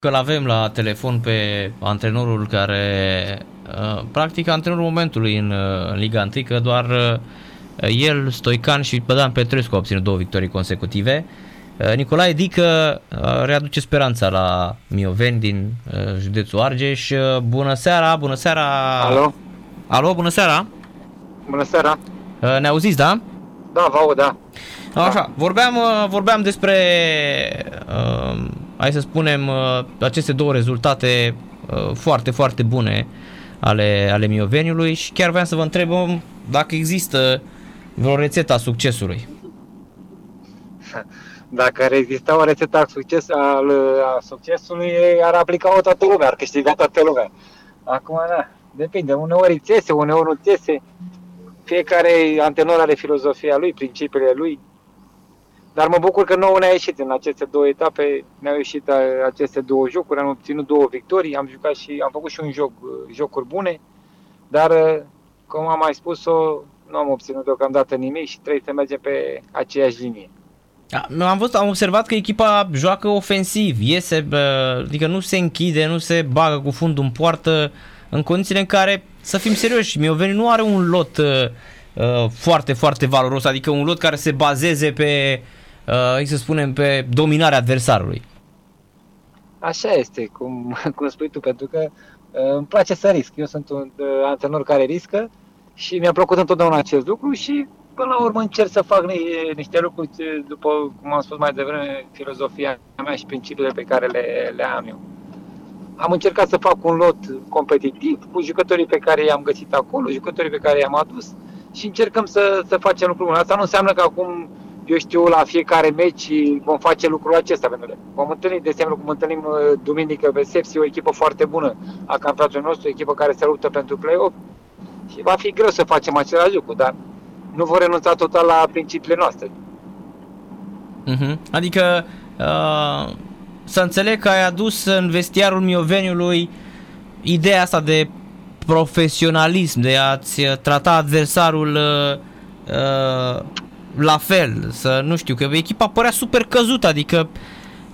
că l-avem la telefon pe antrenorul care, uh, practic antrenorul momentului în, uh, în Liga 1, că doar uh, el, Stoican și Bădan Petrescu au obținut două victorii consecutive. Nicolae Dică readuce speranța la Mioveni din județul Argeș. Bună seara, bună seara! Alo? Alo, bună seara! Bună seara! Ne auziți, da? Da, vă aud, da. Așa, vorbeam, vorbeam despre hai să spunem, uh, aceste două rezultate uh, foarte, foarte bune ale, ale Mioveniului și chiar vreau să vă întreb um, dacă există vreo rețetă a succesului. Dacă ar exista o rețetă a, succes, al, a succesului, ar aplica-o toată lumea, ar câștiga toată lumea. Acum, da, depinde. Uneori țese, uneori nu țese. Fiecare antenor are filozofia lui, principiile lui. Dar mă bucur că nouă ne-a ieșit în aceste două etape, ne-au ieșit uh, aceste două jocuri, am obținut două victorii, am jucat și am făcut și un joc, uh, jocuri bune, dar uh, cum am mai spus-o, nu am obținut deocamdată nimic și trebuie să mergem pe aceeași linie. Am, văzut, am observat că echipa joacă ofensiv, iese, adică nu se închide, nu se bagă cu fundul în poartă, în condițiile în care, să fim serioși, Mioveni nu are un lot uh, foarte, foarte valoros, adică un lot care se bazeze pe uh, uh, să spunem, pe dominarea adversarului. Așa este, cum, cum spui tu, pentru că uh, îmi place să risc. Eu sunt un uh, antrenor care riscă și mi-a plăcut întotdeauna acest lucru și până la urmă încerc să fac niște lucruri după, cum am spus mai devreme, filozofia mea și principiile pe care le, le am eu. Am încercat să fac un lot competitiv cu jucătorii pe care i-am găsit acolo, jucătorii pe care i-am adus și încercăm să, să facem lucrul. Asta nu înseamnă că acum eu știu, la fiecare meci vom face lucrul acesta, pentru că vom întâlni, de exemplu, cum întâlnim uh, duminică pe Sepsi, o echipă foarte bună a campionatului nostru, o echipă care se luptă pentru play-off și va fi greu să facem același lucru, dar nu vor renunța total la principiile noastre. Uh-huh. Adică uh, să înțeleg că ai adus în vestiarul Mioveniului ideea asta de profesionalism, de a-ți trata adversarul uh, uh, la fel, să nu știu, că echipa părea super căzută, adică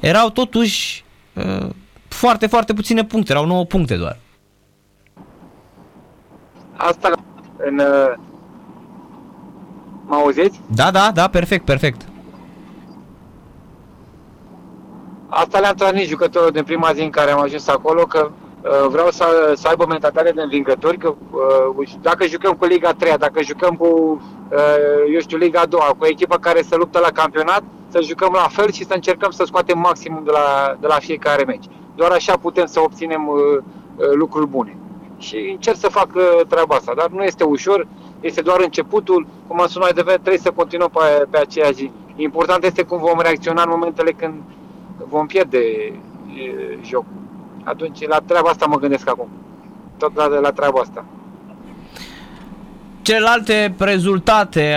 erau totuși uh, foarte, foarte puține puncte, erau 9 puncte doar. Asta în... Uh, mă auziți? Da, da, da, perfect, perfect. Asta le-am transmis jucătorilor din prima zi în care am ajuns acolo, că uh, vreau să, să aibă mentalitate de învingători, că uh, dacă jucăm cu Liga 3, dacă jucăm cu Uh, eu știu, Liga a doua, cu o echipă care se luptă la campionat, să jucăm la fel și să încercăm să scoatem maximum de la, de la fiecare meci. Doar așa putem să obținem uh, uh, lucruri bune. Și încerc să fac treaba asta, dar nu este ușor, este doar începutul. Cum am spus mai devreme, trebuie să continuăm pe, pe aceea zi. Important este cum vom reacționa în momentele când vom pierde e, jocul. Atunci, la treaba asta mă gândesc acum. Tot la, la treaba asta celelalte rezultate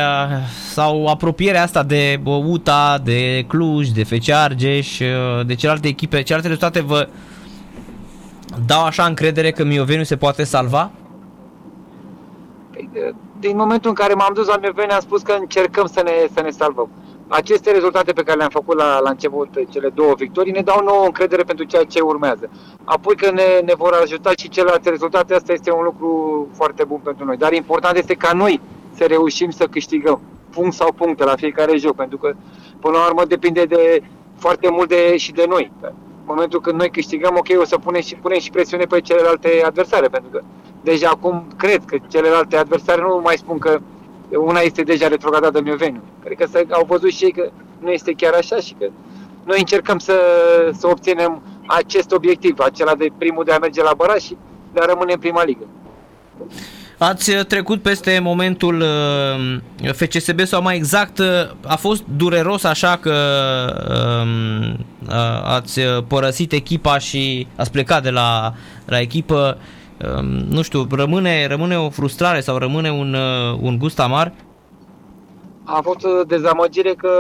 sau apropierea asta de UTA, de Cluj, de FC Argeș, de celelalte echipe, celelalte rezultate vă dau așa încredere că Mioveniu se poate salva? Păi, din momentul în care m-am dus la Mioveniu am spus că încercăm să ne, să ne salvăm aceste rezultate pe care le-am făcut la, la început, cele două victorii, ne dau nouă încredere pentru ceea ce urmează. Apoi că ne, ne vor ajuta și celelalte rezultate, asta este un lucru foarte bun pentru noi. Dar important este ca noi să reușim să câștigăm punct sau puncte la fiecare joc, pentru că până la urmă depinde de foarte mult de, și de noi. În momentul când noi câștigăm, ok, o să punem și, punem și presiune pe celelalte adversare, pentru că deja acum cred că celelalte adversare nu mai spun că una este deja retrogradată în Mioveniu. Cred că să, au văzut și ei că nu este chiar așa și că noi încercăm să, să obținem acest obiectiv, acela de primul de a merge la Băraș și de a rămâne în prima ligă. Ați trecut peste momentul uh, FCSB sau mai exact uh, a fost dureros așa că um, uh, ați părăsit echipa și ați plecat de la, la echipă nu știu, rămâne, rămâne o frustrare sau rămâne un, uh, un gust amar? A fost o dezamăgire că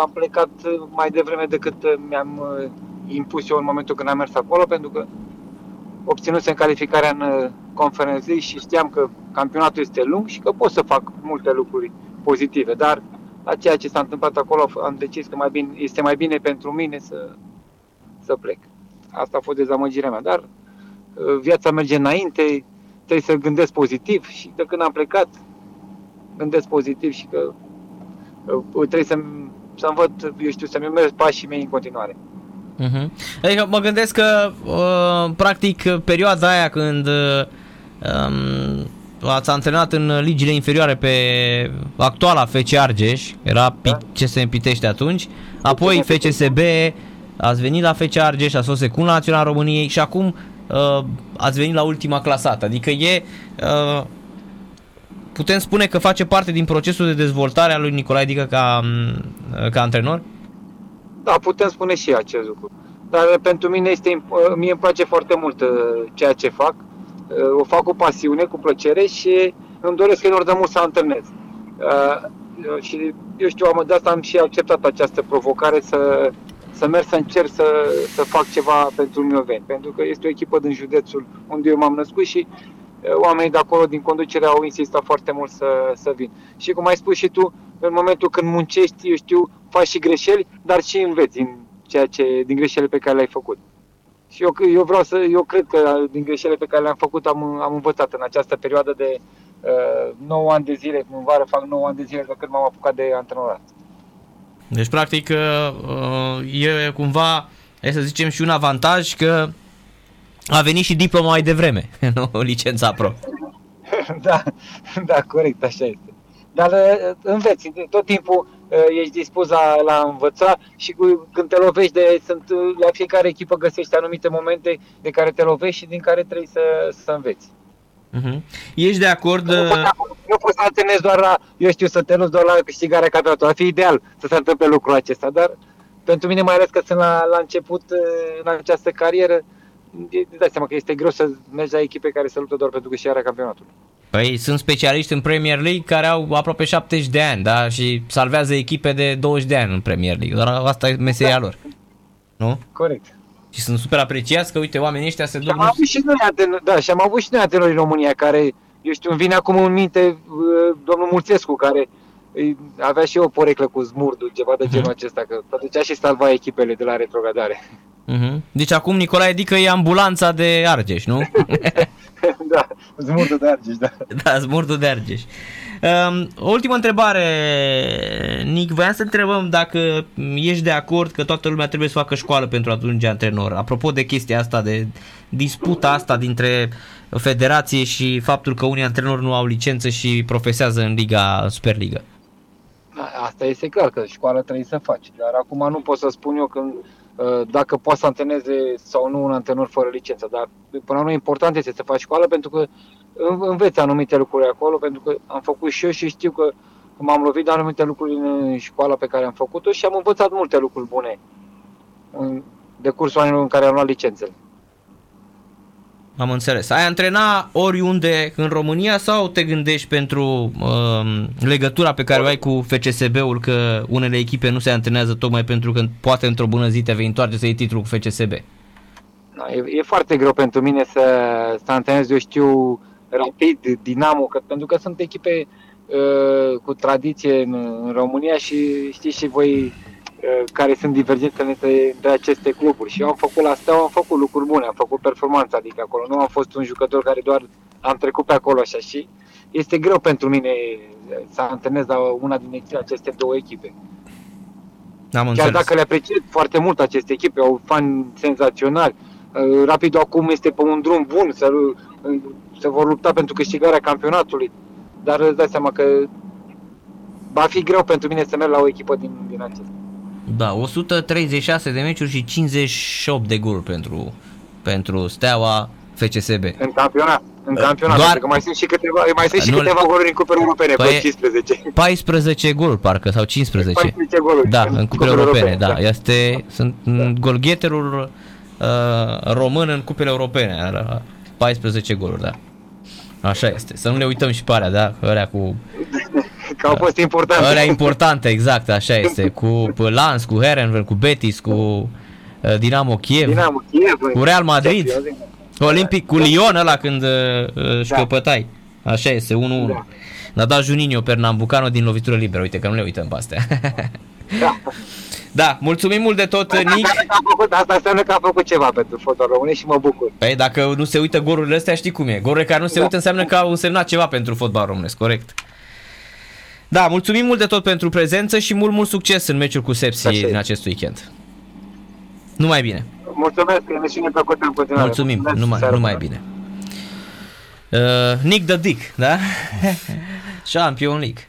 am plecat mai devreme decât mi-am uh, impus eu în momentul când am mers acolo, pentru că obținusem calificarea în uh, Conference și știam că campionatul este lung și că pot să fac multe lucruri pozitive, dar la ceea ce s-a întâmplat acolo am decis că mai bine, este mai bine pentru mine să, să plec. Asta a fost dezamăgirea mea, dar uh, viața merge înainte, trebuie să gândesc pozitiv și de când am plecat, gândesc pozitiv și că uh, trebuie să, să învăț, eu știu, să-mi merg pașii mei în continuare. Uh-huh. Adică mă gândesc că, uh, practic, perioada aia când uh, um, ați antrenat în ligile inferioare pe actuala FC Argeș, era da. CSM Pitești atunci, apoi FCSB, ați venit la FC Argeș, ați fost secund la Național României și acum uh, ați venit la ultima clasată. Adică e, uh, putem spune că face parte din procesul de dezvoltare al lui Nicolae Adică ca, uh, ca antrenor? Da, putem spune și acest lucru. Dar pentru mine este, mie îmi place foarte mult uh, ceea ce fac o fac cu pasiune, cu plăcere și îmi doresc enorm de mult să antrenez. Uh, și eu știu, am, de asta am și acceptat această provocare să, să merg să încerc să, să fac ceva pentru Mioveni, pentru că este o echipă din județul unde eu m-am născut și uh, oamenii de acolo din conducere au insistat foarte mult să, să vin. Și cum ai spus și tu, în momentul când muncești, eu știu, faci și greșeli, dar și înveți din, ceea ce, din greșelile pe care le-ai făcut. Și eu, eu vreau să, eu cred că din greșelile pe care le-am făcut am, am învățat în această perioadă de uh, 9 ani de zile, în vară fac 9 ani de zile de când m-am apucat de antrenorat. Deci, practic, uh, e cumva, hai să zicem, și un avantaj că a venit și diploma mai devreme, nu licența pro. da, da, corect, așa este. Dar uh, înveți, tot timpul uh, ești dispus la, la învăța și cu, când te lovești de, sunt, uh, la fiecare echipă găsești anumite momente de care te lovești și din care trebuie să, să înveți. Uh-huh. Ești de acord? Nu, nu poți să antrenezi doar la, eu știu, să te doar la câștigarea campionatului. Ar fi ideal să se întâmple lucrul acesta, dar pentru mine, mai ales că sunt la, la început în această carieră, îți dai seama că este greu să mergi la echipe care se luptă doar pentru câștigarea campionatului. Păi sunt specialiști în Premier League care au aproape 70 de ani, da? Și salvează echipe de 20 de ani în Premier League. Doar asta e meseria da. lor. Nu? Corect. Și sunt super apreciați că, uite, oamenii ăștia se duc... Am avut și noi aten- da, și am avut și noi atenori în România care, eu știu, îmi vine acum în minte uh, domnul Mulțescu, care avea și o poreclă cu Zmurdu, ceva de genul uh-huh. acesta, că ducea și salva echipele de la retrogradare. Uh-huh. Deci acum Nicolae Dică e ambulanța de Argeș, nu? da, zmurdul de Argeș, da. Da, zmurdul de Argeș. Um, ultimă întrebare, Nic, voiam să întrebăm dacă ești de acord că toată lumea trebuie să facă școală pentru a ajunge antrenor. Apropo de chestia asta, de disputa asta dintre federație și faptul că unii antrenori nu au licență și profesează în Liga, Superliga. Da, asta este clar, că școală trebuie să faci. Dar acum nu pot să spun eu când Uh, dacă poate să antreneze sau nu un antrenor fără licență. Dar până la urmă important este să faci școală pentru că înveți anumite lucruri acolo, pentru că am făcut și eu și știu că m-am lovit de anumite lucruri în școala pe care am făcut-o și am învățat multe lucruri bune în decursul anilor în care am luat licențele. Am înțeles. Ai antrena oriunde în România sau te gândești pentru um, legătura pe care o ai cu FCSB-ul că unele echipe nu se antrenează tocmai pentru că poate într-o bună zi te vei întoarce să iei titlul cu FCSB? Da, e, e foarte greu pentru mine să, să antrenez, eu știu, rapid, dinamo, că, pentru că sunt echipe uh, cu tradiție în, în România și știți și voi Uh, care sunt divergențe între, între aceste cluburi. Și eu am făcut la Steaua, am făcut lucruri bune, am făcut performanță, adică acolo nu am fost un jucător care doar am trecut pe acolo așa și este greu pentru mine să antrenez la una din aceste două echipe. Am Chiar înțeles. dacă le apreciez foarte mult aceste echipe, au fani senzaționali. Uh, Rapidul acum este pe un drum bun, să, să vor lupta pentru câștigarea campionatului. Dar îți dai seama că va fi greu pentru mine să merg la o echipă din, din acestea. Da, 136 de meciuri și 58 de goluri pentru, pentru Steaua FCSB. În campionat. În campionat, Doar... că mai sunt și câteva, mai sunt și nu... câteva goluri în cupele europene, păi 15. 14 goluri, parcă, sau 15. 14 goluri. Da, în, în cupele europene, europene, da. da. Este, sunt da. golgheterul uh, român în cupele europene, 14 goluri, da. Așa este. Să nu le uităm și pe alea, da? Alea cu că au fost importante. Alea importante, exact, așa este. Cu Lans, cu Herenven, cu Betis, cu uh, Dinamo Kiev, Dinamo Kiev cu Real Madrid, Olimpic, cu Lyon ăla când uh, șchiopătai. Da. Așa este, 1-1. Da. N-a dat Juninho Pernambucano din lovitură liberă, uite că nu le uităm pe astea. da. Da, mulțumim mult de tot, Nic. Asta, a făcut, asta înseamnă că a făcut ceva pentru fotbal românesc și mă bucur. Păi dacă nu se uită gorurile astea, știi cum e. Gorurile care nu se Da. uită înseamnă că au însemnat ceva pentru fotbal românesc, corect. Da, mulțumim mult de tot pentru prezență și mult, mult succes în meciul cu Sepsi Așa e. din acest weekend. Numai bine. Mulțumesc, că ne și ne plăcut în continuare. Mulțumim, Mulțumesc, numai, seară numai bună. bine. Uh, Nick the Dick, da? Champion League.